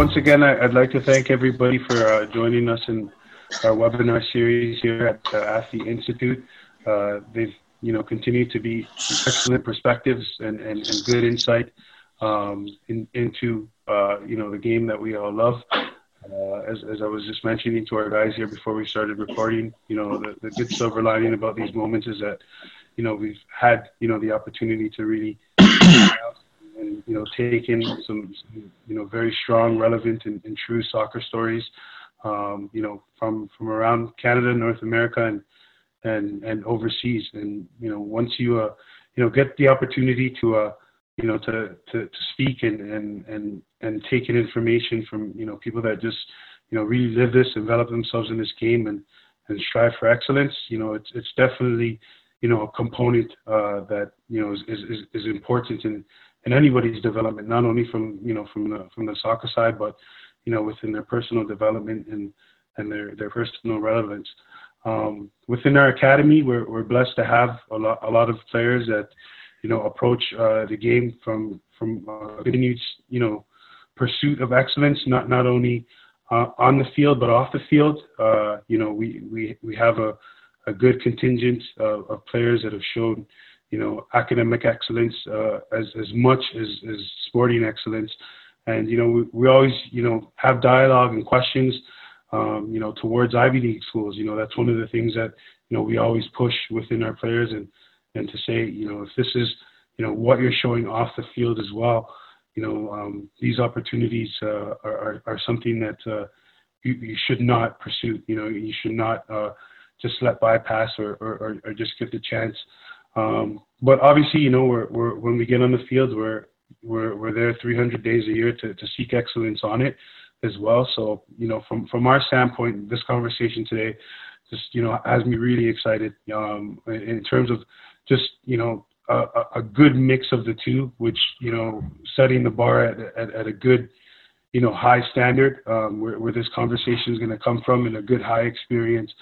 once again, I, would like to thank everybody for uh, joining us in our webinar series here at the Athlete Institute. Uh, they've, you know, continued to be excellent perspectives and, and, and good insight um, in, into, uh, you know, the game that we all love. Uh, as, as I was just mentioning to our guys here before we started recording, you know, the, the good silver lining about these moments is that, you know, we've had, you know, the opportunity to really and you know take in some, you know very strong, relevant, and, and true soccer stories. Um, you know from from around Canada, North America, and and and overseas. And you know once you uh, you know get the opportunity to uh, you know to, to, to speak and, and and and take in information from you know people that just you know really live this, develop themselves in this game, and and strive for excellence. You know it's it's definitely you know a component uh, that you know is, is is important in in anybody's development, not only from you know from the from the soccer side, but you know within their personal development and and their their personal relevance. Um, within our academy, we're we're blessed to have a lot a lot of players that you know approach uh, the game from from uh, continued you know pursuit of excellence, not not only uh, on the field but off the field. Uh, you know, we we we have a a good contingent of, of players that have shown you know, academic excellence uh, as as much as as sporting excellence. And you know, we, we always you know have dialogue and questions, um, you know, towards Ivy League schools. You know, that's one of the things that you know we always push within our players and and to say, you know, if this is you know what you're showing off the field as well, you know, um, these opportunities uh, are, are, are something that uh, you, you should not pursue. You know, you should not uh, just let bypass or, or, or just give the chance. Um, but obviously, you know, we're, we're, when we get on the field, we're, we're, we're there 300 days a year to, to seek excellence on it as well. So, you know, from, from our standpoint, this conversation today just, you know, has me really excited um, in terms of just, you know, a, a good mix of the two, which, you know, setting the bar at, at, at a good, you know, high standard um, where, where this conversation is going to come from and a good high experience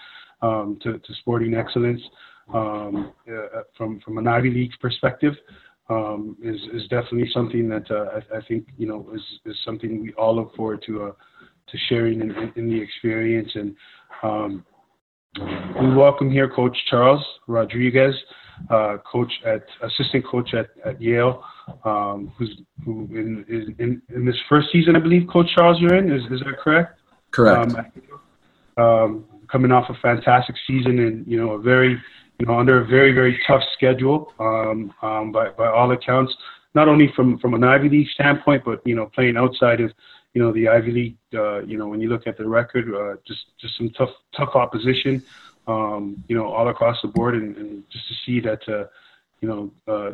um, to, to sporting excellence um, uh, from from an Ivy League perspective um, is is definitely something that uh, I, I, think you know is is something we all look forward to uh, to sharing in, in, in, the experience and. Um, we welcome here Coach Charles Rodriguez, uh, coach at assistant coach at, at Yale, um, who's who in, in in this first season, I believe. Coach Charles, you're in. Is is that correct? Correct. Um, um, coming off a fantastic season and you know a very you know, under a very, very tough schedule um, um, by, by all accounts, not only from, from an Ivy League standpoint, but, you know, playing outside of, you know, the Ivy League, uh, you know, when you look at the record, uh, just, just some tough, tough opposition, um, you know, all across the board. And, and just to see that, uh, you know, uh,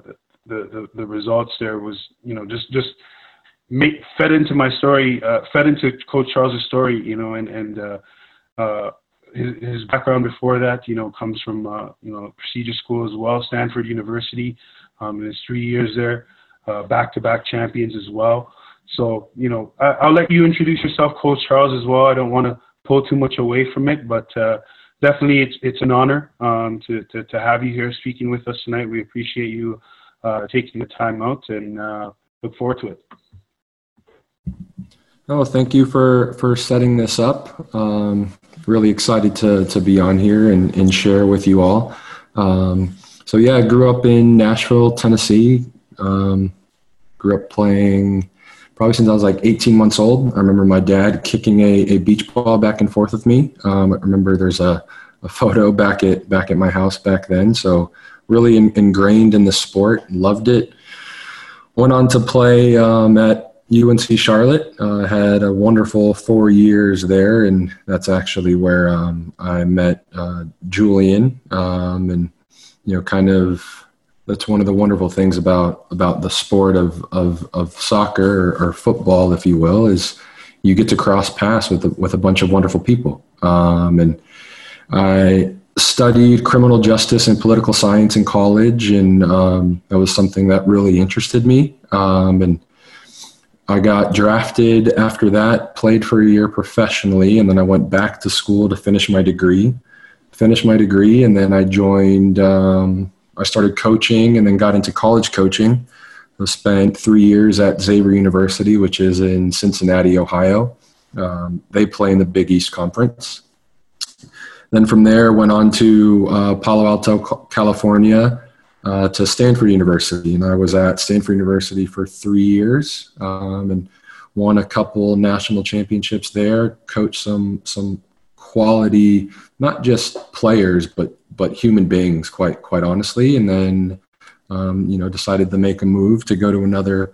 the, the, the results there was, you know, just, just make, fed into my story, uh, fed into Coach Charles's story, you know, and, and, uh, uh, his, his background before that, you know, comes from uh, you know prestigious school as well, Stanford University. Um, his three years there, uh, back-to-back champions as well. So you know, I, will let you introduce yourself, Coach Charles, as well. I don't want to pull too much away from it, but uh, definitely it's it's an honor um, to, to, to have you here speaking with us tonight. We appreciate you uh, taking the time out and look forward to it. Oh, thank you for for setting this up. Um, really excited to to be on here and, and share with you all. Um, so yeah, I grew up in Nashville, Tennessee. Um, grew up playing probably since I was like 18 months old. I remember my dad kicking a, a beach ball back and forth with me. Um, I remember there's a, a photo back at back at my house back then. So really in, ingrained in the sport, loved it. Went on to play um, at UNC Charlotte. Uh, had a wonderful four years there, and that's actually where um, I met uh, Julian. Um, and you know, kind of that's one of the wonderful things about about the sport of of, of soccer or, or football, if you will, is you get to cross paths with a, with a bunch of wonderful people. Um, and I studied criminal justice and political science in college, and um, that was something that really interested me. Um, and I got drafted after that, played for a year professionally, and then I went back to school to finish my degree. Finished my degree, and then I joined, um, I started coaching and then got into college coaching. I spent three years at Xavier University, which is in Cincinnati, Ohio. Um, they play in the Big East Conference. Then from there, went on to uh, Palo Alto, California, uh, to Stanford University, and I was at Stanford University for three years um, and won a couple national championships there. Coached some some quality, not just players, but but human beings, quite quite honestly. And then, um, you know, decided to make a move to go to another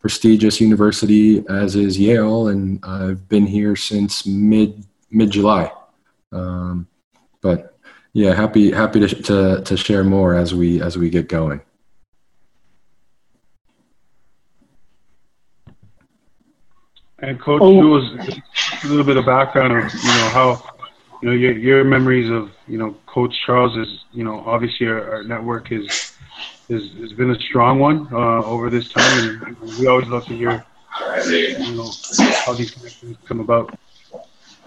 prestigious university, as is Yale, and I've been here since mid mid July. Um, but yeah, happy happy to, to to share more as we as we get going. And Coach, oh. us a little bit of background of you know how you know your your memories of you know Coach Charles is you know obviously our, our network is is has been a strong one uh, over this time, and we always love to hear you know how these connections come about.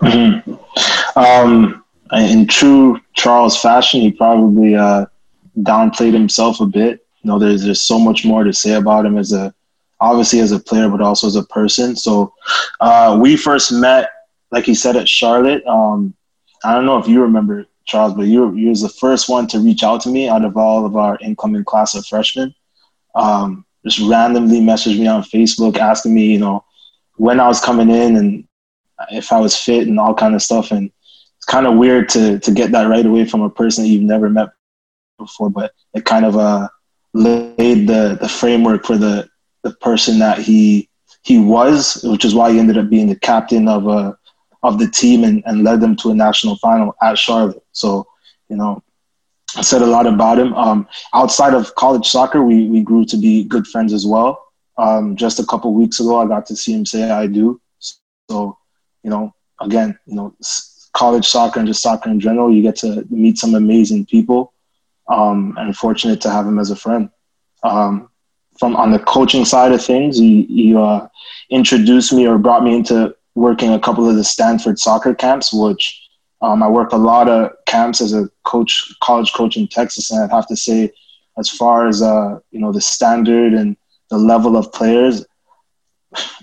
Mm-hmm. Um, in true Charles fashion, he probably uh, downplayed himself a bit. You know, there's there's so much more to say about him as a obviously as a player, but also as a person. So uh, we first met, like he said, at Charlotte. Um, I don't know if you remember Charles, but you you was the first one to reach out to me out of all of our incoming class of freshmen. Um, just randomly messaged me on Facebook asking me, you know, when I was coming in and if I was fit and all kind of stuff. And it's kind of weird to to get that right away from a person you've never met before, but it kind of uh, laid the the framework for the the person that he he was, which is why he ended up being the captain of uh, of the team and, and led them to a national final at Charlotte. So, you know, I said a lot about him. Um, outside of college soccer, we, we grew to be good friends as well. Um, just a couple weeks ago, I got to see him say I do. So, you know, again, you know, college soccer and just soccer in general, you get to meet some amazing people. Um, and fortunate to have him as a friend. Um, from on the coaching side of things, he, he uh, introduced me or brought me into working a couple of the Stanford soccer camps, which um, I worked a lot of camps as a coach, college coach in Texas, and I'd have to say, as far as uh, you know, the standard and the level of players,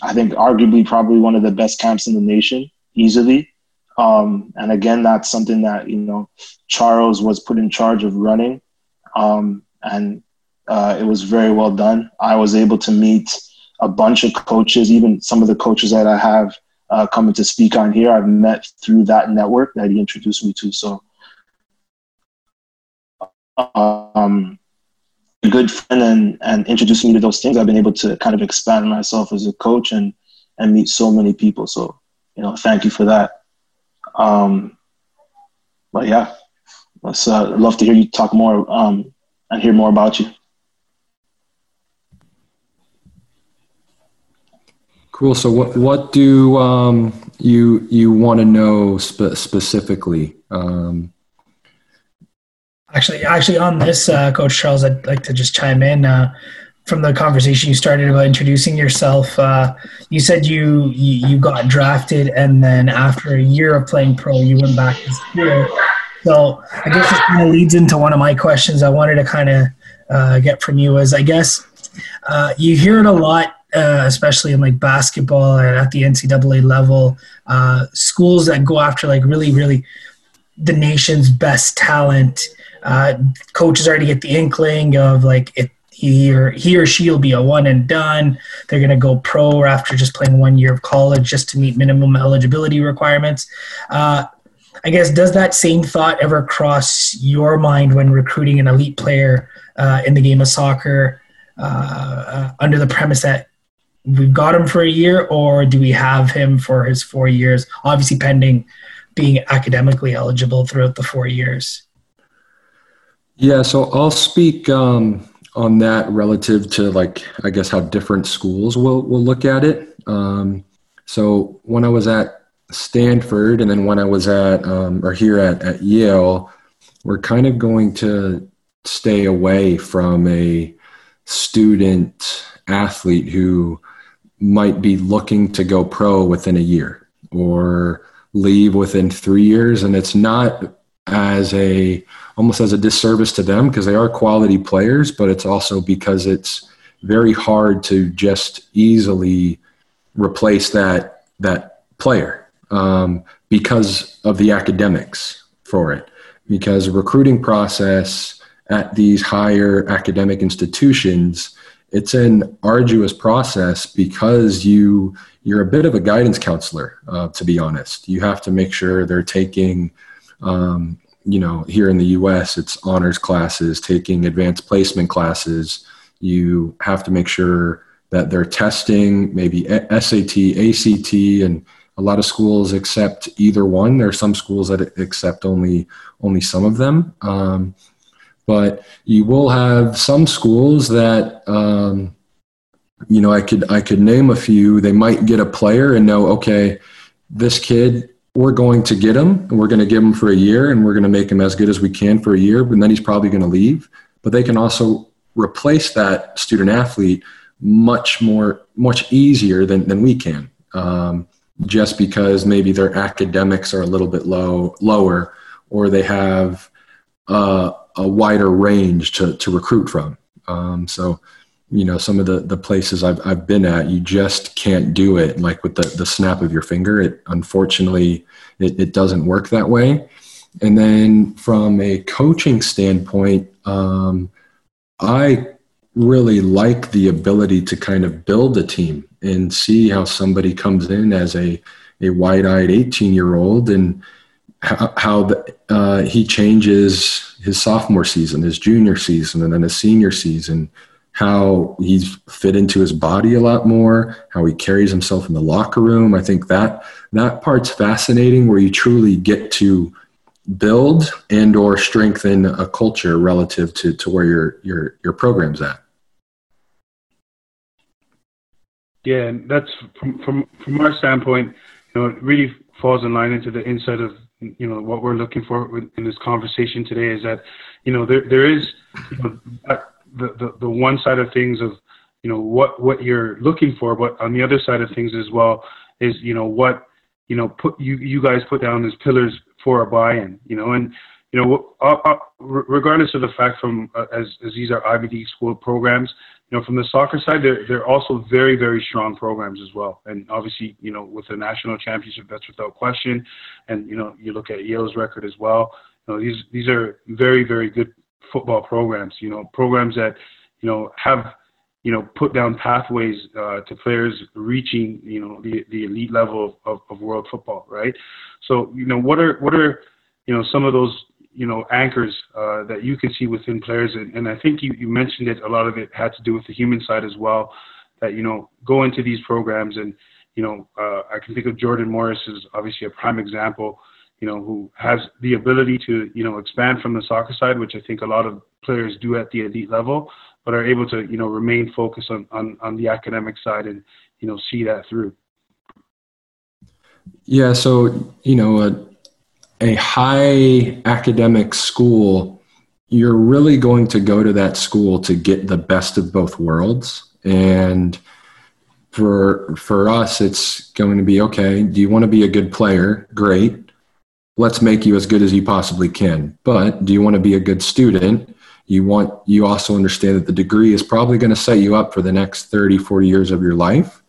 I think arguably probably one of the best camps in the nation, easily. Um, and again, that's something that you know Charles was put in charge of running, um, and uh, it was very well done. I was able to meet a bunch of coaches, even some of the coaches that I have uh, coming to speak on here. I've met through that network that he introduced me to. So, um, a good friend and and introduced me to those things. I've been able to kind of expand myself as a coach and and meet so many people. So, you know, thank you for that. Um, but yeah, let's uh, love to hear you talk more um, and hear more about you. Cool. So, what what do um, you you want to know spe- specifically? Um, actually, actually, on this, uh, Coach Charles, I'd like to just chime in. Uh, from the conversation you started about introducing yourself, uh, you said you, you, you got drafted, and then after a year of playing pro, you went back to school. So I guess this kind of leads into one of my questions I wanted to kind of uh, get from you. Is I guess uh, you hear it a lot, uh, especially in like basketball and at the NCAA level, uh, schools that go after like really, really the nation's best talent. Uh, coaches already get the inkling of like it he or he or she will be a one and done. They're going to go pro after just playing one year of college just to meet minimum eligibility requirements. Uh, I guess does that same thought ever cross your mind when recruiting an elite player uh, in the game of soccer uh, uh under the premise that we've got him for a year, or do we have him for his four years? Obviously, pending being academically eligible throughout the four years. Yeah, so I'll speak. Um, on that relative to like I guess how different schools will will look at it. Um, so when I was at Stanford and then when I was at um, or here at, at Yale, we're kind of going to stay away from a student athlete who might be looking to go pro within a year or leave within three years and it's not as a almost as a disservice to them because they are quality players, but it's also because it's very hard to just easily replace that that player um, because of the academics for it. Because recruiting process at these higher academic institutions, it's an arduous process because you you're a bit of a guidance counselor. Uh, to be honest, you have to make sure they're taking um, you know, here in the US, it's honors classes, taking advanced placement classes. You have to make sure that they're testing maybe SAT, ACT, and a lot of schools accept either one. There are some schools that accept only only some of them. Um, but you will have some schools that um, you know I could I could name a few. They might get a player and know okay, this kid we're going to get him and we're going to give him for a year and we're going to make him as good as we can for a year, but then he's probably going to leave. But they can also replace that student athlete much more, much easier than, than we can. Um, just because maybe their academics are a little bit low, lower, or they have uh, a wider range to, to recruit from. Um, so you know some of the the places I've I've been at, you just can't do it like with the the snap of your finger. It unfortunately it, it doesn't work that way. And then from a coaching standpoint, um, I really like the ability to kind of build a team and see how somebody comes in as a a wide-eyed 18 year old and how, how the, uh, he changes his sophomore season, his junior season, and then his senior season how he's fit into his body a lot more, how he carries himself in the locker room. I think that that part's fascinating where you truly get to build and or strengthen a culture relative to, to where your your your program's at. Yeah, and that's from from from our standpoint, you know, it really falls in line into the inside of you know what we're looking for in this conversation today is that you know there there is you know, the, the, the one side of things of you know what what you're looking for but on the other side of things as well is you know what you know put you you guys put down as pillars for a buy-in you know and you know uh, uh, regardless of the fact from uh, as, as these are Ivy League school programs you know from the soccer side they're they're also very very strong programs as well. And obviously you know with the national championship that's without question. And you know you look at Yale's record as well. You know these these are very very good football programs, you know, programs that, you know, have, you know, put down pathways uh, to players reaching, you know, the, the elite level of, of world football, right? So, you know, what are, what are, you know, some of those, you know, anchors uh, that you can see within players? And, and I think you, you mentioned it, a lot of it had to do with the human side as well, that, you know, go into these programs and, you know, uh, I can think of Jordan Morris is obviously a prime example you know, who has the ability to, you know, expand from the soccer side, which I think a lot of players do at the elite level, but are able to, you know, remain focused on, on, on the academic side and, you know, see that through. Yeah. So, you know, a, a high academic school, you're really going to go to that school to get the best of both worlds. And, for for us it's going to be okay do you want to be a good player great let's make you as good as you possibly can. But do you want to be a good student? You want you also understand that the degree is probably going to set you up for the next 30, 40 years of your life.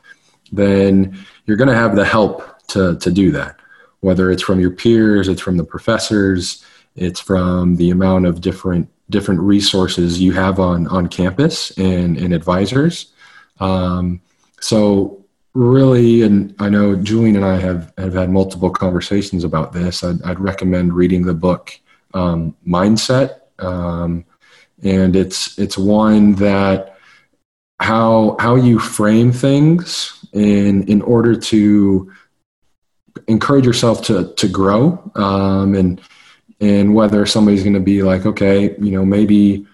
Then you're going to have the help to to do that. Whether it's from your peers, it's from the professors, it's from the amount of different different resources you have on on campus and and advisors. Um, so really, and I know Julian and I have, have had multiple conversations about this. I'd, I'd recommend reading the book um, Mindset, um, and it's it's one that how how you frame things in in order to encourage yourself to to grow um, and and whether somebody's going to be like okay you know maybe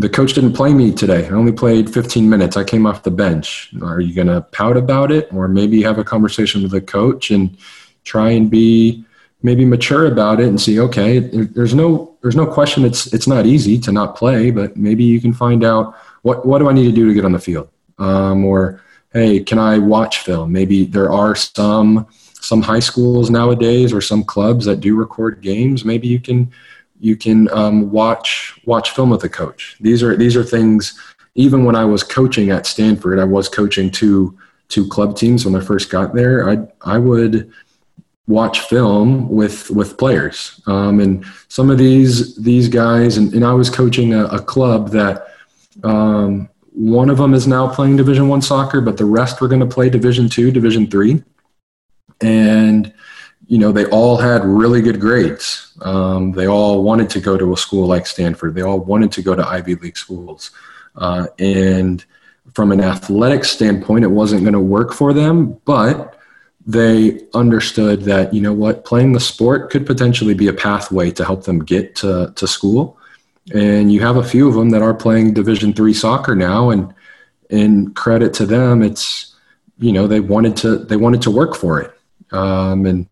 the coach didn't play me today. I only played 15 minutes. I came off the bench. Are you going to pout about it or maybe have a conversation with the coach and try and be maybe mature about it and see, okay, there's no, there's no question it's, it's not easy to not play, but maybe you can find out what, what do I need to do to get on the field? Um, or, Hey, can I watch film? Maybe there are some, some high schools nowadays or some clubs that do record games. Maybe you can, you can um, watch watch film with a coach. These are these are things even when I was coaching at Stanford, I was coaching two two club teams when I first got there. I I would watch film with with players, um, and some of these these guys, and, and I was coaching a, a club that um, one of them is now playing Division One soccer, but the rest were going to play Division Two, Division Three, and you know they all had really good grades. Um, they all wanted to go to a school like Stanford. They all wanted to go to Ivy League schools, uh, and from an athletic standpoint, it wasn't going to work for them, but they understood that you know what playing the sport could potentially be a pathway to help them get to, to school and you have a few of them that are playing division three soccer now and in credit to them it's you know they wanted to they wanted to work for it um, and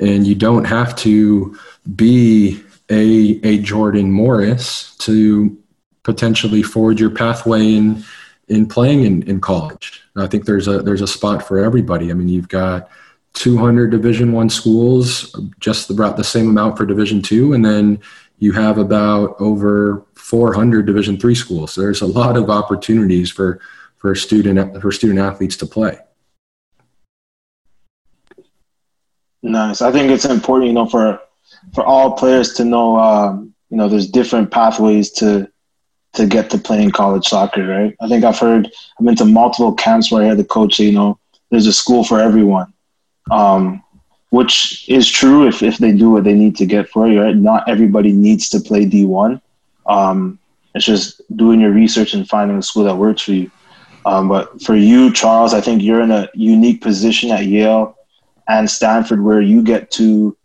and you don't have to be a a jordan morris to potentially forge your pathway in in playing in, in college. I think there's a there's a spot for everybody. I mean, you've got 200 Division One schools, just about the same amount for Division Two, and then you have about over 400 Division Three schools. There's a lot of opportunities for for student for student athletes to play. Nice. I think it's important, you know, for for all players to know, um, you know, there's different pathways to to get to playing college soccer, right? I think I've heard, I've been to multiple camps where I had the coach say, you know, there's a school for everyone, um, which is true if, if they do what they need to get for you, right? Not everybody needs to play D1. Um, it's just doing your research and finding a school that works for you. Um, but for you, Charles, I think you're in a unique position at Yale and Stanford where you get to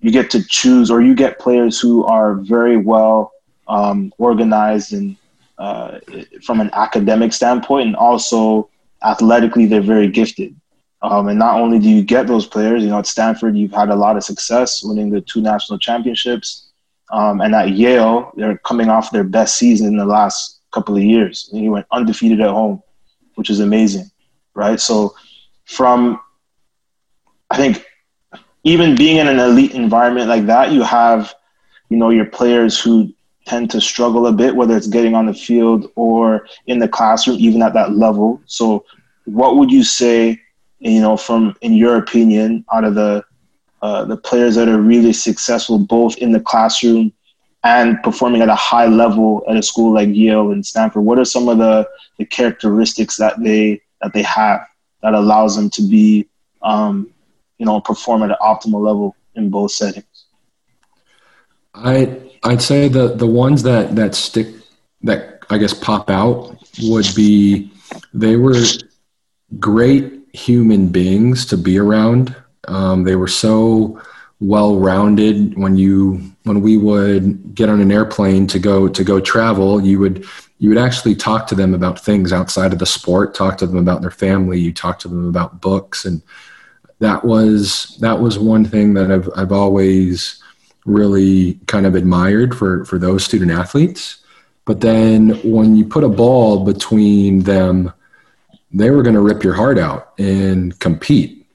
you get to choose or you get players who are very well um, organized and uh, from an academic standpoint, and also athletically, they're very gifted. Um, and not only do you get those players, you know, at Stanford, you've had a lot of success winning the two national championships. Um, and at Yale, they're coming off their best season in the last couple of years. And you went undefeated at home, which is amazing, right? So, from I think even being in an elite environment like that, you have, you know, your players who tend to struggle a bit, whether it's getting on the field or in the classroom, even at that level. So, what would you say, you know, from in your opinion, out of the uh, the players that are really successful both in the classroom and performing at a high level at a school like Yale and Stanford? What are some of the, the characteristics that they that they have that allows them to be, um, you know, perform at an optimal level in both settings? I I'd say the the ones that that stick that I guess pop out would be they were great human beings to be around. Um, they were so well rounded. When you when we would get on an airplane to go to go travel, you would you would actually talk to them about things outside of the sport. Talk to them about their family. You talk to them about books, and that was that was one thing that I've I've always really kind of admired for for those student athletes. But then when you put a ball between them, they were going to rip your heart out and compete.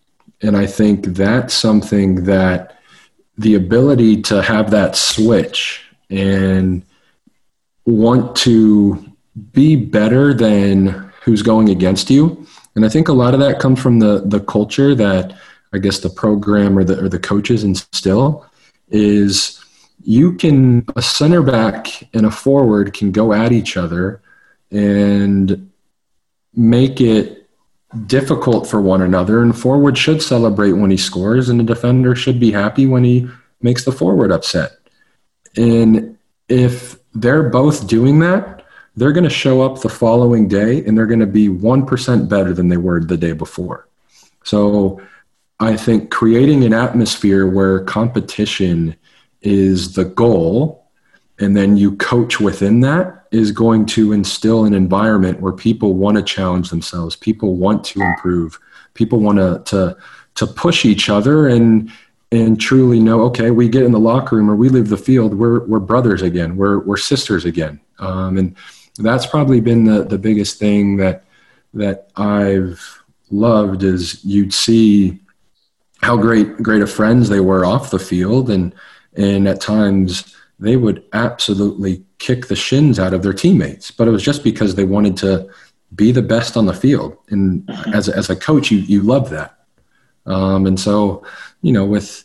And I think that's something that the ability to have that switch and want to be better than who's going against you. And I think a lot of that comes from the the culture that I guess the program or the or the coaches instill is you can a center back and a forward can go at each other and make it difficult for one another. And forward should celebrate when he scores and the defender should be happy when he makes the forward upset. And if they're both doing that they're going to show up the following day and they're going to be 1% better than they were the day before. So I think creating an atmosphere where competition is the goal and then you coach within that is going to instill an environment where people want to challenge themselves people want to improve people want to to to push each other and and truly know okay we get in the locker room or we leave the field we're we're brothers again we're we're sisters again. Um, and that's probably been the the biggest thing that that I've loved is you'd see how great great of friends they were off the field and and at times they would absolutely kick the shins out of their teammates. But it was just because they wanted to be the best on the field. And as, as a coach, you, you love that. Um, and so, you know, with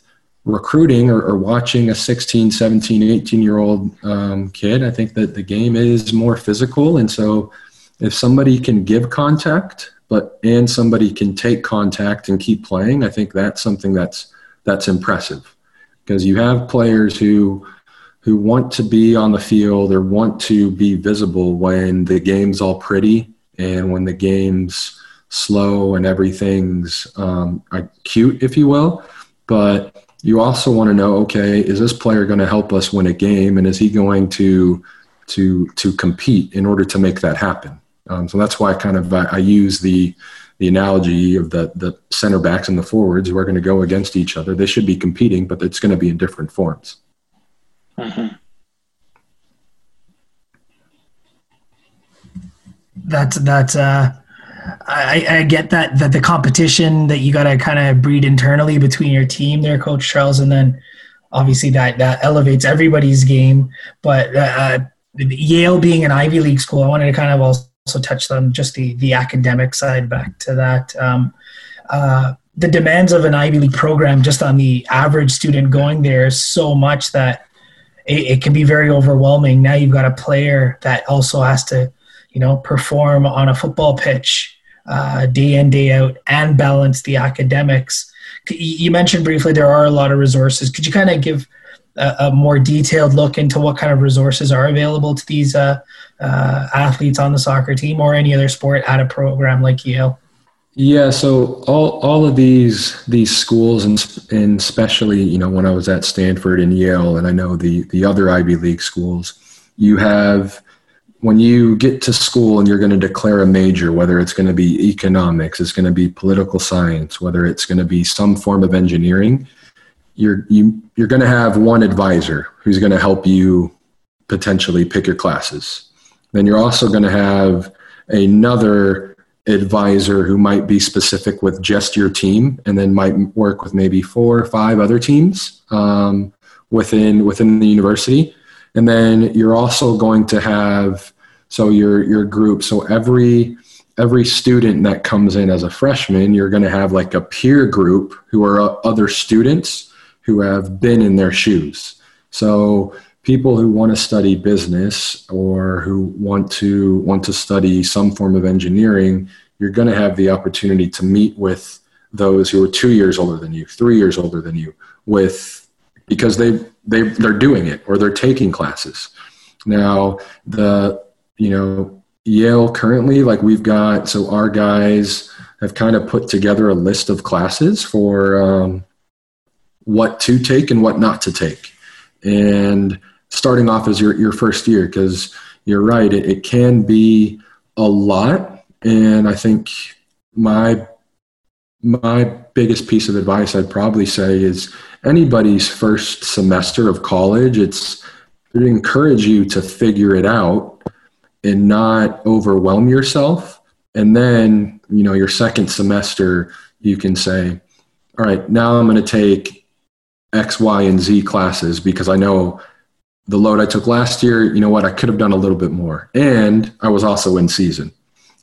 recruiting or, or, watching a 16, 17, 18 year old um, kid, I think that the game is more physical. And so if somebody can give contact, but and somebody can take contact and keep playing, I think that's something that's that's impressive because you have players who who want to be on the field or want to be visible when the game's all pretty and when the game's slow and everything's um, cute, if you will. But you also want to know, okay, is this player going to help us win a game, and is he going to to to compete in order to make that happen? Um, so that's why I kind of I, I use the the analogy of the the center backs and the forwards who are going to go against each other. They should be competing, but it's going to be in different forms. Mm-hmm. That's that's uh, I, I get that that the competition that you got to kind of breed internally between your team there, Coach Charles, and then obviously that that elevates everybody's game. But uh, Yale being an Ivy League school, I wanted to kind of also touch on just the the academic side. Back to that. Um, uh, the demands of an Ivy League program, just on the average student going there, is so much that it, it can be very overwhelming. Now you've got a player that also has to you know, perform on a football pitch uh, day in, day out, and balance the academics. You mentioned briefly there are a lot of resources. Could you kind of give a, a more detailed look into what kind of resources are available to these uh, uh, athletes on the soccer team or any other sport at a program like Yale? Yeah, so all all of these these schools and and especially you know when I was at Stanford and Yale and I know the the other Ivy League schools, you have when you get to school and you're going to declare a major, whether it's going to be economics, it's going to be political science, whether it's going to be some form of engineering, you're you you're going to have one advisor who's going to help you potentially pick your classes. Then you're also going to have another advisor who might be specific with just your team, and then might work with maybe four or five other teams um, within within the university and then you're also going to have so your your group so every every student that comes in as a freshman you're going to have like a peer group who are uh, other students who have been in their shoes. So people who want to study business or who want to want to study some form of engineering you're going to have the opportunity to meet with those who are two years older than you three years older than you with because they they they're doing it or they're taking classes. Now the you know Yale currently like we've got so our guys have kind of put together a list of classes for um, what to take and what not to take, and starting off as your your first year because you're right it, it can be a lot and I think my my biggest piece of advice I'd probably say is anybody's first semester of college, it's encourage you to figure it out and not overwhelm yourself. And then, you know, your second semester, you can say, all right, now I'm going to take X, Y, and Z classes because I know the load I took last year, you know what, I could have done a little bit more. And I was also in season.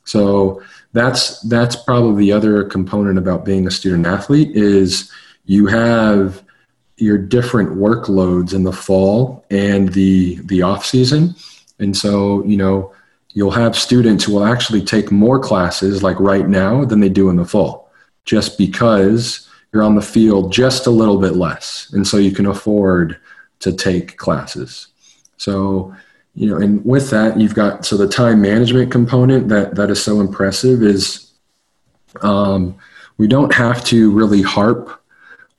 So that's that's probably the other component about being a student athlete is you have your different workloads in the fall and the the off season. And so you know you'll have students who will actually take more classes like right now than they do in the fall just because you're on the field just a little bit less. And so you can afford to take classes. So you know and with that you've got so the time management component that that is so impressive is um, we don't have to really harp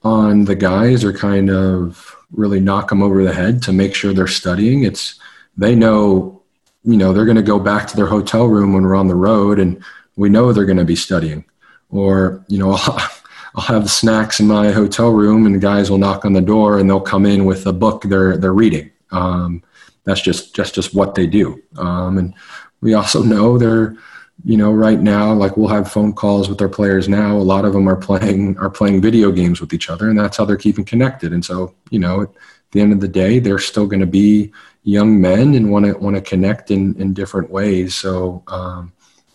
on the guys or kind of really knock them over the head to make sure they're studying. It's they know, you know, they're going to go back to their hotel room when we're on the road, and we know they're going to be studying. Or you know, I'll, have the snacks in my hotel room, and the guys will knock on the door, and they'll come in with a book they're they're reading. Um, that's just just just what they do. Um, and we also know they're you know, right now, like we'll have phone calls with our players now. A lot of them are playing are playing video games with each other, and that's how they're keeping connected. And so, you know, at the end of the day, they're still going to be young men and want to want to connect in in different ways. So, um,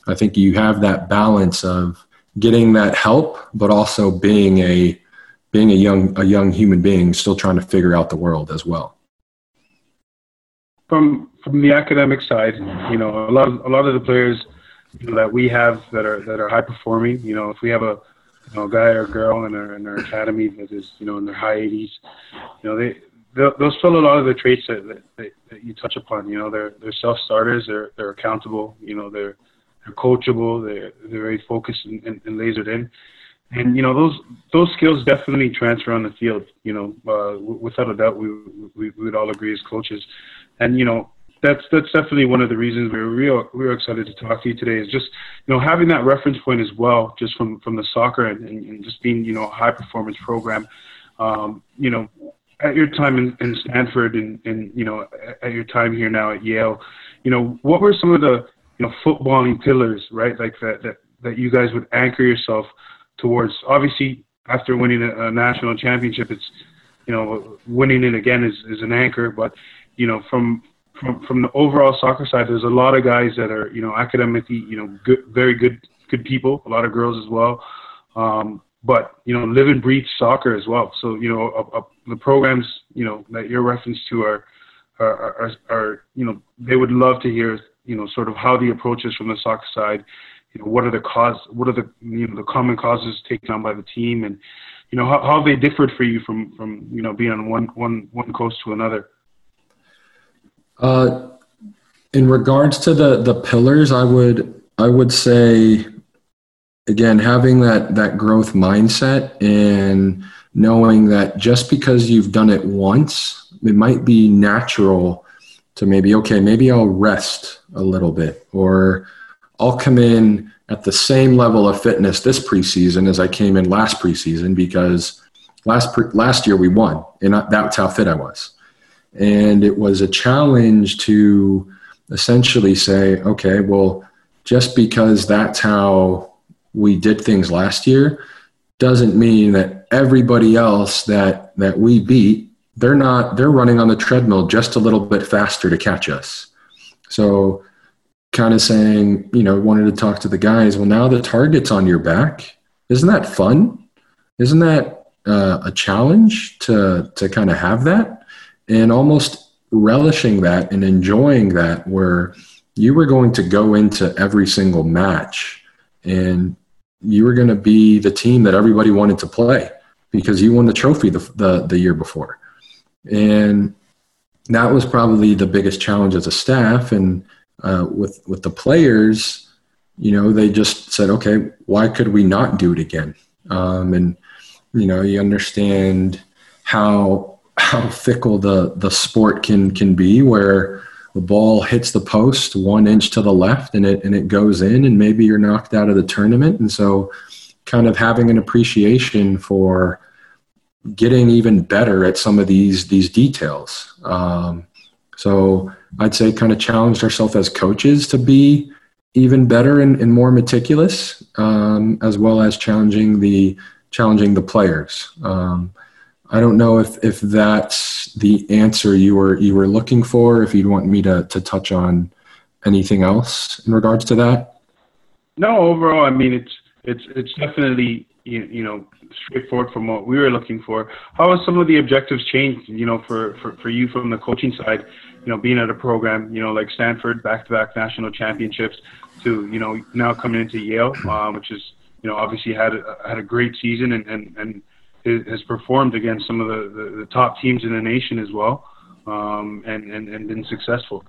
I think you have that balance of getting that help, but also being a being a young a young human being, still trying to figure out the world as well. From from the academic side, you know, a lot of, a lot of the players you know, that we have that are that are high performing. You know, if we have a you know, guy or girl in our in our academy that is you know in their high 80s, you know they those fill a lot of the traits that, that, that you touch upon. You know, they're they're self starters. They're they're accountable. You know, they're they're coachable. They're they're very focused and, and, and lasered in. And you know those those skills definitely transfer on the field. You know, uh, without a doubt, we, we we would all agree as coaches. And you know, that's that's definitely one of the reasons we are real we are excited to talk to you today. Is just you know having that reference point as well, just from from the soccer and, and, and just being you know a high performance program. Um, you know, at your time in, in Stanford and, and you know at your time here now at Yale, you know what were some of the you know footballing pillars, right? Like that that that you guys would anchor yourself towards. Obviously, after winning a, a national championship, it's you know winning it again is, is an anchor, but you know from from from the overall soccer side, there's a lot of guys that are you know academically you know good, very good good people. A lot of girls as well, um, but you know live and breathe soccer as well. So you know uh, uh, the programs you know that you're referenced to are, are are, are you know they would love to hear you know sort of how the approach is from the soccer side. You know what are the cause what are the you know the common causes taken on by the team and you know how, how they differed for you from from you know being on one one one coast to another. Uh, in regards to the the pillars, I would I would say again having that that growth mindset and knowing that just because you've done it once, it might be natural to maybe okay, maybe I'll rest a little bit or I'll come in at the same level of fitness this preseason as I came in last preseason because last pre- last year we won and that's how fit I was. And it was a challenge to essentially say, okay, well, just because that's how we did things last year doesn't mean that everybody else that that we beat they're not they're running on the treadmill just a little bit faster to catch us. So kind of saying you know wanted to talk to the guys well now the target's on your back. Isn't that fun? Isn't that uh, a challenge to to kind of have that and almost relishing that and enjoying that where you were going to go into every single match and you were going to be the team that everybody wanted to play because you won the trophy the, the, the year before. And that was probably the biggest challenge as a staff and uh, with with the players you know they just said okay why could we not do it again? Um, and you know you understand how how fickle the the sport can can be where the ball hits the post one inch to the left and it and it goes in and maybe you're knocked out of the tournament. And so kind of having an appreciation for getting even better at some of these these details. Um, so i'd say kind of challenged ourselves as coaches to be even better and, and more meticulous um, as well as challenging the challenging the players. Um, I don't know if, if that's the answer you were you were looking for. If you'd want me to to touch on anything else in regards to that. No, overall, I mean it's it's it's definitely you, you know straightforward from what we were looking for. How have some of the objectives changed? You know, for for for you from the coaching side, you know, being at a program, you know, like Stanford, back-to-back national championships, to you know now coming into Yale, um, which is you know obviously had a, had a great season and and and has performed against some of the, the, the top teams in the nation as well, um, and, and, and been successful.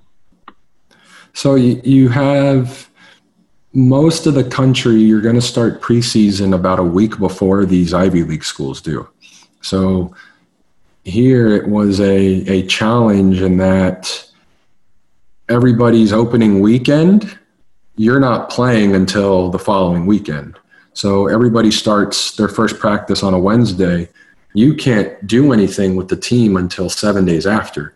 So you, have most of the country, you're going to start preseason about a week before these Ivy League schools do. So here it was a, a challenge in that everybody's opening weekend, you're not playing until the following weekend. So everybody starts their first practice on a Wednesday. You can't do anything with the team until seven days after.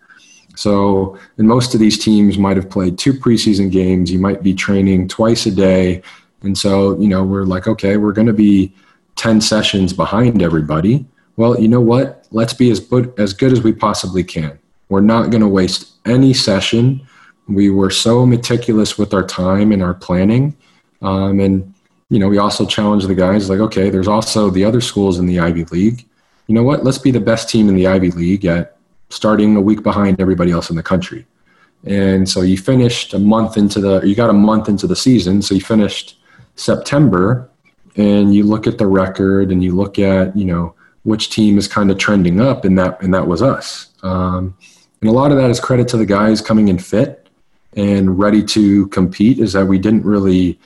So, and most of these teams might have played two preseason games. You might be training twice a day. And so, you know, we're like, okay, we're going to be 10 sessions behind everybody. Well, you know what? Let's be as good, as good as we possibly can. We're not going to waste any session. We were so meticulous with our time and our planning. Um, and, you know, we also challenged the guys like, okay, there's also the other schools in the Ivy League. You know what? Let's be the best team in the Ivy League at starting a week behind everybody else in the country. And so you finished a month into the, you got a month into the season. So you finished September and you look at the record and you look at, you know, which team is kind of trending up and that, and that was us. Um, and a lot of that is credit to the guys coming in fit and ready to compete is that we didn't really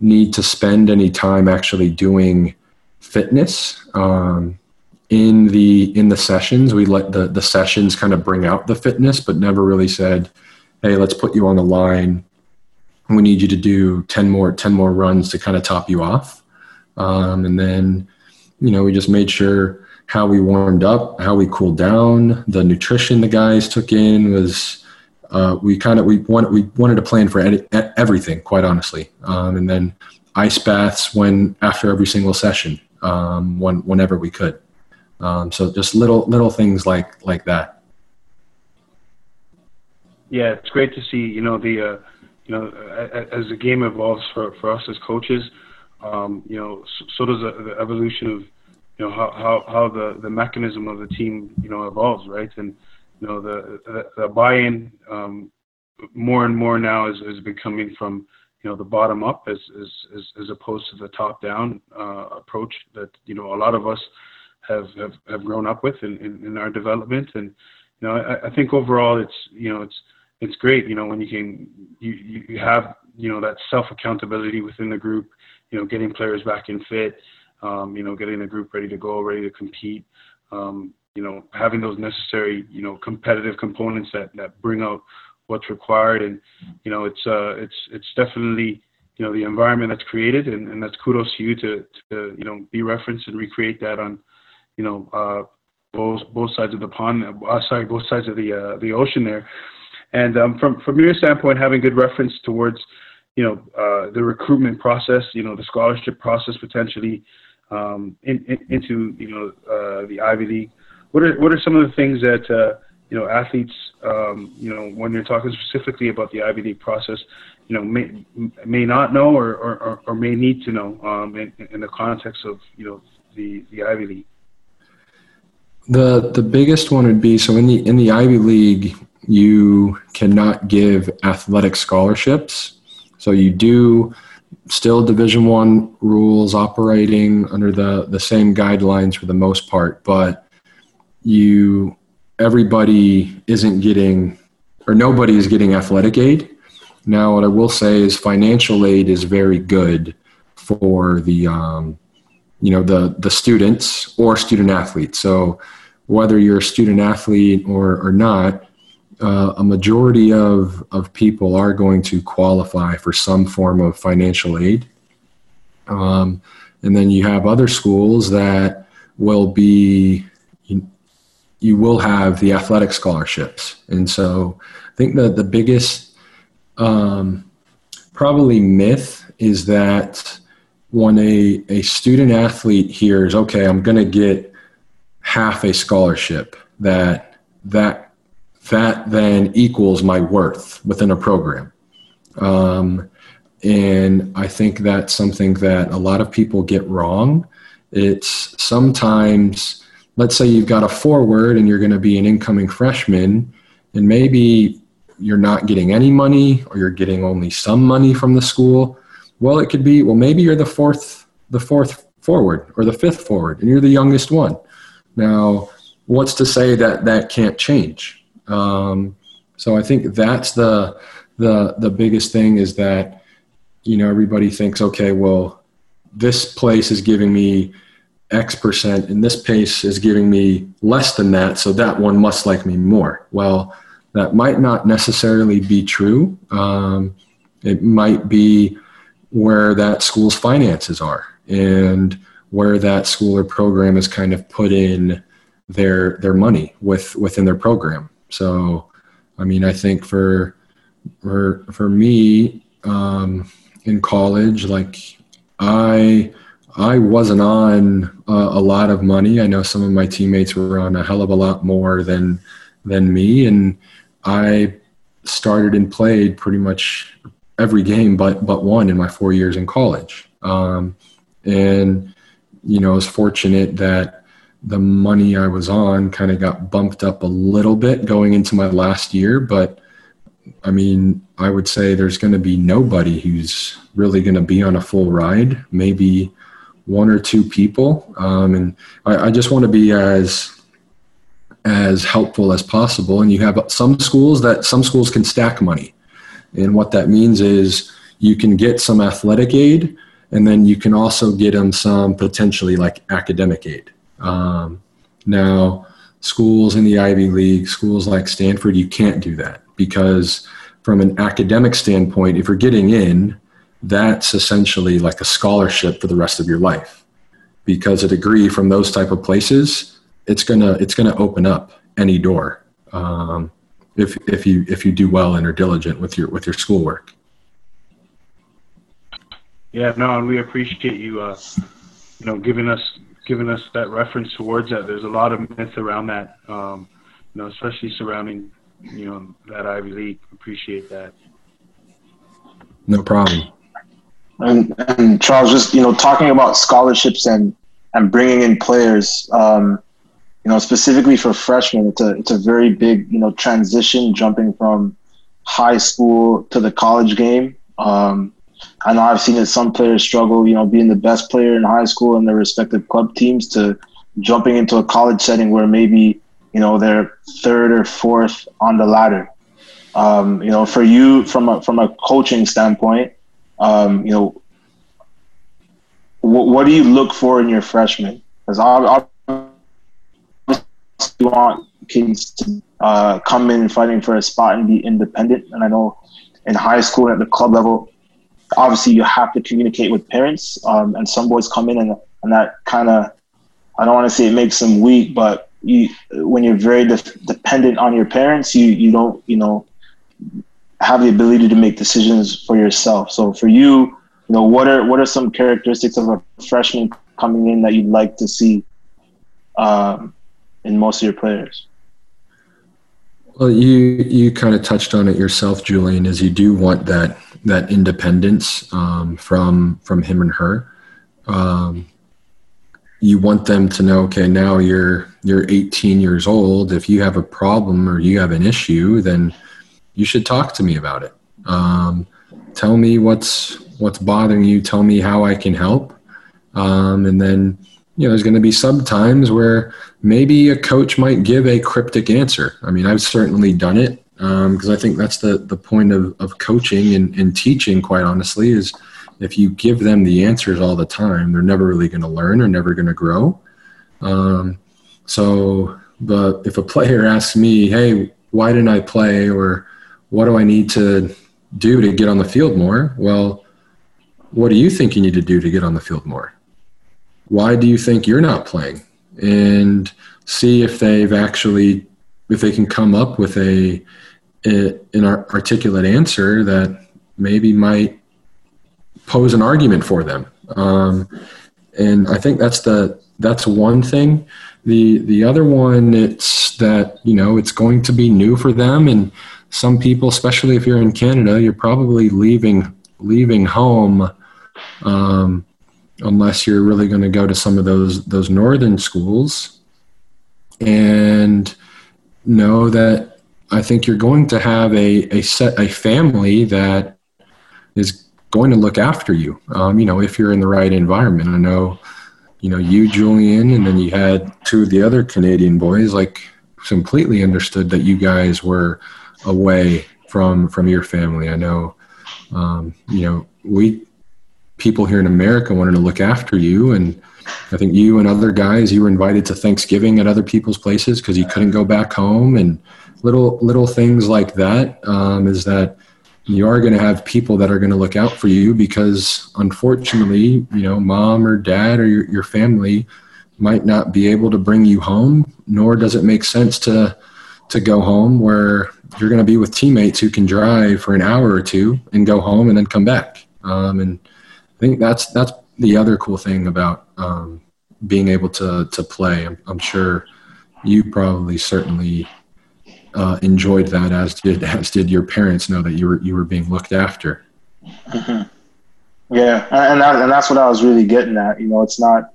need to spend any time actually doing fitness. Um, in the in the sessions. We let the the sessions kind of bring out the fitness but never really said hey let's put you on the line. We need you to do 10 more 10 more runs to kind of top you off. Um, and then you know we just made sure how we warmed up how we cooled down. The nutrition the guys took in was uh, we kind of we wanted we wanted to plan for everything quite honestly um, and then ice baths when after every single session um, when, whenever we could um, so just little little things like like that. Yeah, it's great to see. You know the uh, you know as the game evolves for, for us as coaches, um, you know so, so does the, the, evolution of you know how, how, how the, the mechanism of the team you know evolves, right? And you know the the, the buy-in um, more and more now is, is becoming from you know the bottom up as as as, as opposed to the top down uh, approach that you know a lot of us have have, have grown up with in, in, in our development. And you know, I, I think overall it's you know it's it's great. You know, when you can you you have you know that self accountability within the group. You know, getting players back in fit. Um, you know, getting the group ready to go, ready to compete. Um, you know, having those necessary, you know, competitive components that, that bring out what's required. And, you know, it's, uh, it's, it's definitely, you know, the environment that's created and, and that's kudos to you to, to, you know, be referenced and recreate that on, you know, uh, both both sides of the pond. Uh, sorry, both sides of the uh, the ocean there. And um, from from your standpoint, having good reference towards, you know, uh, the recruitment process, you know, the scholarship process potentially um, in, in, into you know uh, the Ivy League. What are what are some of the things that uh, you know athletes, um, you know, when you're talking specifically about the Ivy League process, you know, may may not know or or, or may need to know um, in, in the context of you know the the Ivy League. The the biggest one would be so in the in the Ivy League you cannot give athletic scholarships. So you do still Division One rules operating under the the same guidelines for the most part, but you everybody isn't getting or nobody is getting athletic aid. Now, what I will say is financial aid is very good for the um, you know the the students or student athletes. So whether you're a student athlete or, or not, uh, a majority of, of people are going to qualify for some form of financial aid. Um, and then you have other schools that will be, you, will have the athletic scholarships. And so I think that the biggest um, probably myth is that when a, a student athlete hears, okay, I'm going to get half a scholarship that that that then equals my worth within a program um, and i think that's something that a lot of people get wrong it's sometimes let's say you've got a forward and you're going to be an incoming freshman and maybe you're not getting any money or you're getting only some money from the school well it could be well maybe you're the fourth the fourth forward or the fifth forward and you're the youngest one now, what's to say that that can't change? Um, so I think that's the the the biggest thing is that you know everybody thinks, okay, well, this place is giving me X percent, and this pace is giving me less than that, so that one must like me more. Well, that might not necessarily be true. Um, it might be where that school's finances are, and where that school or program has kind of put in their their money with within their program. So I mean, I think for for for me um, in college, like I I wasn't on uh, a lot of money. I know some of my teammates were on a hell of a lot more than than me, and I started and played pretty much every game but but one in my four years in college. Um, and you know, I was fortunate that the money I was on kind of got bumped up a little bit going into my last year, but I mean, I would say there's going to be nobody who's really going to be on a full ride. Maybe one or two people, um, and I, I just want to be as as helpful as possible. And you have some schools that some schools can stack money, and what that means is you can get some athletic aid, and then you can also get them some potentially like academic aid. Um, now, schools in the Ivy League, schools like Stanford, you can't do that because from an academic standpoint, if you're getting in, that's essentially like a scholarship for the rest of your life. Because a degree from those type of places it's gonna it's gonna open up any door um, if if you if you do well and are diligent with your with your schoolwork. Yeah no and we appreciate you uh you know giving us giving us that reference towards that. There's a lot of myth around that um you know especially surrounding you know that ivy league. Appreciate that. No problem and, and Charles, just you know, talking about scholarships and and bringing in players, um, you know, specifically for freshmen, it's a it's a very big you know transition jumping from high school to the college game. Um, I know I've seen that some players struggle, you know, being the best player in high school and their respective club teams to jumping into a college setting where maybe you know they're third or fourth on the ladder. Um, you know, for you from a from a coaching standpoint, um, you know, what, do you look for in your freshmen? Because obviously you want kids to uh, come in fighting for a spot and be independent. And I know in high school and at the club level, obviously you have to communicate with parents. Um, and some boys come in and, and that kind of, I don't want to say it makes them weak, but you, when you're very de- dependent on your parents, you, you don't, you know, have the ability to make decisions for yourself. So for you, you know, what are what are some characteristics of a freshman coming in that you'd like to see um, in most of your players? Well, you you kind of touched on it yourself, Julian. Is you do want that that independence um, from from him and her. Um, you want them to know, okay, now you're you're 18 years old. If you have a problem or you have an issue, then you should talk to me about it. Um, tell me what's what's bothering you. Tell me how I can help. Um, and then you know, there's going to be some times where maybe a coach might give a cryptic answer. I mean, I've certainly done it because um, I think that's the the point of of coaching and, and teaching. Quite honestly, is if you give them the answers all the time, they're never really going to learn or never going to grow. Um, so, but if a player asks me, "Hey, why didn't I play?" or what do I need to do to get on the field more? Well, what do you think you need to do to get on the field more? Why do you think you're not playing? And see if they've actually, if they can come up with a, a an articulate answer that maybe might pose an argument for them. Um, and I think that's the that's one thing. The the other one, it's that you know it's going to be new for them, and some people, especially if you're in Canada, you're probably leaving leaving home um, unless you're really going to go to some of those those northern schools and know that I think you're going to have a, a set a family that is going to look after you. Um, you know, if you're in the right environment. I know, you know, you Julian, and then you had two of the other Canadian boys. Like, completely understood that you guys were away from from your family. I know, um, you know, we people here in America wanted to look after you, and I think you and other guys you were invited to Thanksgiving at other people's places because you couldn't go back home, and little little things like that um, is that you are going to have people that are going to look out for you because unfortunately, you know, mom or dad or your, your family might not be able to bring you home, nor does it make sense to to go home where you're going to be with teammates who can drive for an hour or two and go home and then come back. Um, and I think that's that's the other cool thing about um, being able to to play. I'm, I'm sure you probably certainly uh, enjoyed that, as did as did your parents. Know that you were you were being looked after. Mm-hmm. Yeah, and that, and that's what I was really getting at. You know, it's not.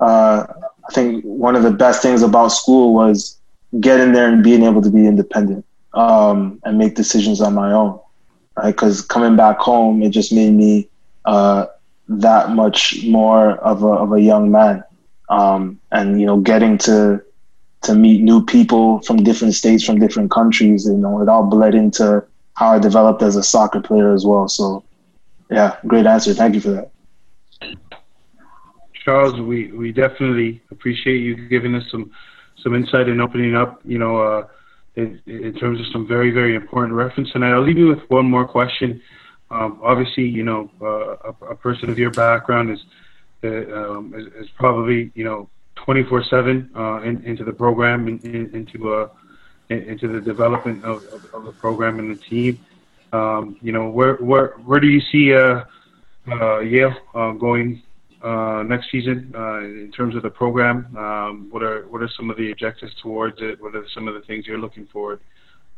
Uh, I think one of the best things about school was getting there and being able to be independent um, and make decisions on my own. Right? Because coming back home, it just made me uh, that much more of a of a young man, um, and you know, getting to to meet new people from different states, from different countries. You know, it all bled into how I developed as a soccer player as well. So, yeah, great answer. Thank you for that. Charles, we, we definitely appreciate you giving us some some insight and opening up. You know, uh, in, in, terms of some very very important reference. And I'll leave you with one more question. Um, obviously, you know, uh, a, a, person of your background is, uh, um, is, is probably you know 24 seven uh, in, into the program, in, in, into uh, into the development of, of, of, the program and the team. Um, you know, where where where do you see Yale going uh, next season in terms of the program? Um, what are what are some of the objectives towards it? What are some of the things you're looking forward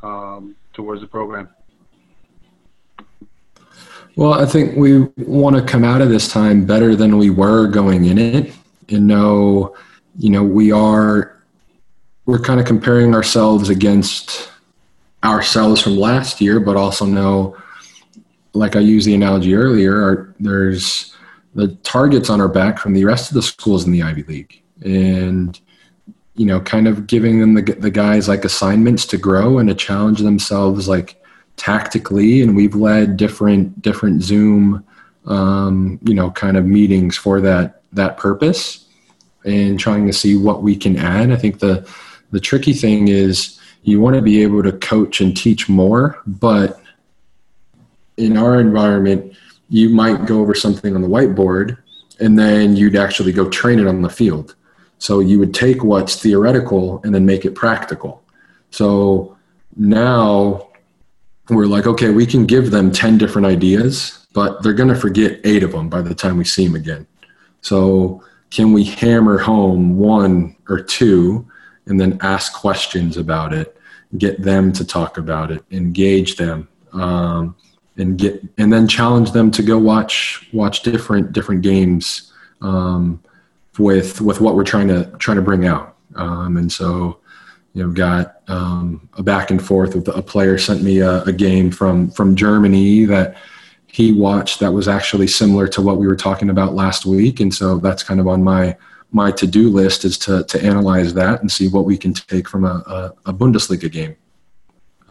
um, towards the program? Well, I think we want to come out of this time better than we were going in it and know, you know, we are we're kind of comparing ourselves against ourselves from last year, but also know, like I used the analogy earlier, our, there's the targets on our back from the rest of the schools in the Ivy League, and you know, kind of giving them the the guys like assignments to grow and to challenge themselves, like tactically. And we've led different different Zoom, um, you know, kind of meetings for that that purpose and trying to see what we can add. I think the the tricky thing is you want to be able to coach and teach more, but in our environment, you might go over something on the whiteboard and then you'd actually go train it on the field. So you would take what's theoretical and then make it practical. So now we're like, okay, we can give them 10 different ideas, but they're going to forget eight of them by the time we see them again. So, can we hammer home one or two and then ask questions about it, get them to talk about it, engage them, um, and get and then challenge them to go watch watch different different games um, with with what we're trying to trying to bring out. Um, and so, you know, got um, a back and forth with a player sent me a, a game from from Germany that he watched that was actually similar to what we were talking about last week. And so that's kind of on my my to-do list is to, to analyze that and see what we can take from a, a, a Bundesliga game.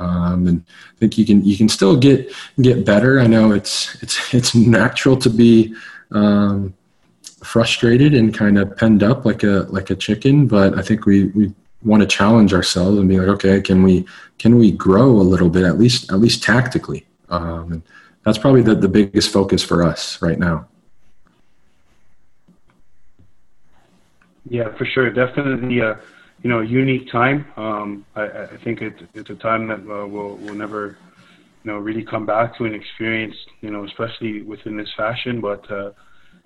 Um, and I think you can you can still get get better. I know it's it's it's natural to be um, frustrated and kind of penned up like a like a chicken, but I think we we want to challenge ourselves and be like, okay, can we can we grow a little bit at least at least tactically? Um, and that's probably the, the biggest focus for us right now. Yeah, for sure. Definitely, uh, you know, a unique time. Um, I, I think it, it's a time that uh, we'll, we'll never, you know, really come back to and experience, you know, especially within this fashion. But, uh,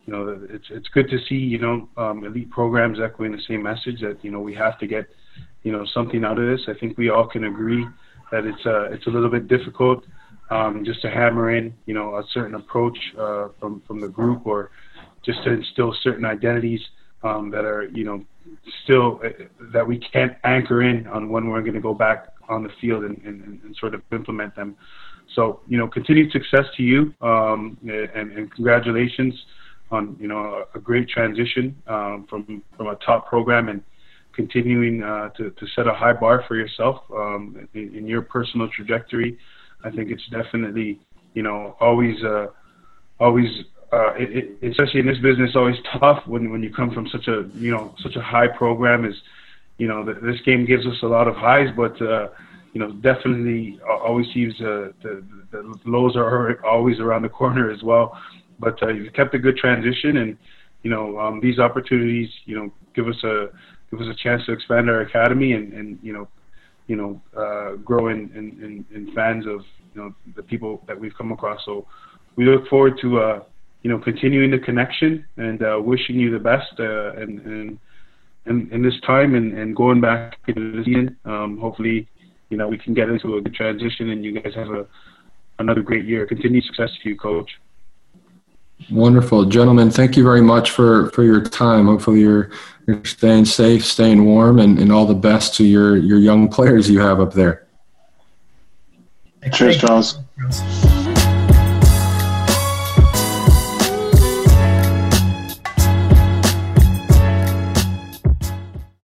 you know, it's, it's good to see, you know, um, elite programs echoing the same message that, you know, we have to get, you know, something out of this. I think we all can agree that it's, uh, it's a little bit difficult um, just to hammer in, you know, a certain approach uh, from from the group, or just to instill certain identities um, that are, you know, still uh, that we can't anchor in on when we're going to go back on the field and, and, and, sort of implement them. So, you know, continued success to you, um, and, and, congratulations on, you know, a, great transition um, from from a top program and continuing uh, to, to set a high bar for yourself um, in, in your personal trajectory. I think it's definitely, you know, always, uh, always, uh, it, it, especially in this business, always tough when, when you come from such a, you know, such a high program is, you know, this game gives us a lot of highs, but, uh, you know, definitely always seems uh, the, the lows are always around the corner as well. But uh, you've kept a good transition, and you know um, these opportunities, you know, give us a give us a chance to expand our academy and, and you know you know, uh, grow in, in, in, fans of, you know, the people that we've come across. So we look forward to, uh, you know, continuing the connection and uh, wishing you the best uh, and, and, and, in this time and, and going back into the season. Um, hopefully, you know, we can get into a good transition and you guys have a, another great year. Continued success to you, coach. Wonderful, gentlemen. Thank you very much for, for your time. Hopefully, you're you're staying safe, staying warm, and, and all the best to your your young players you have up there. Cheers, Charles.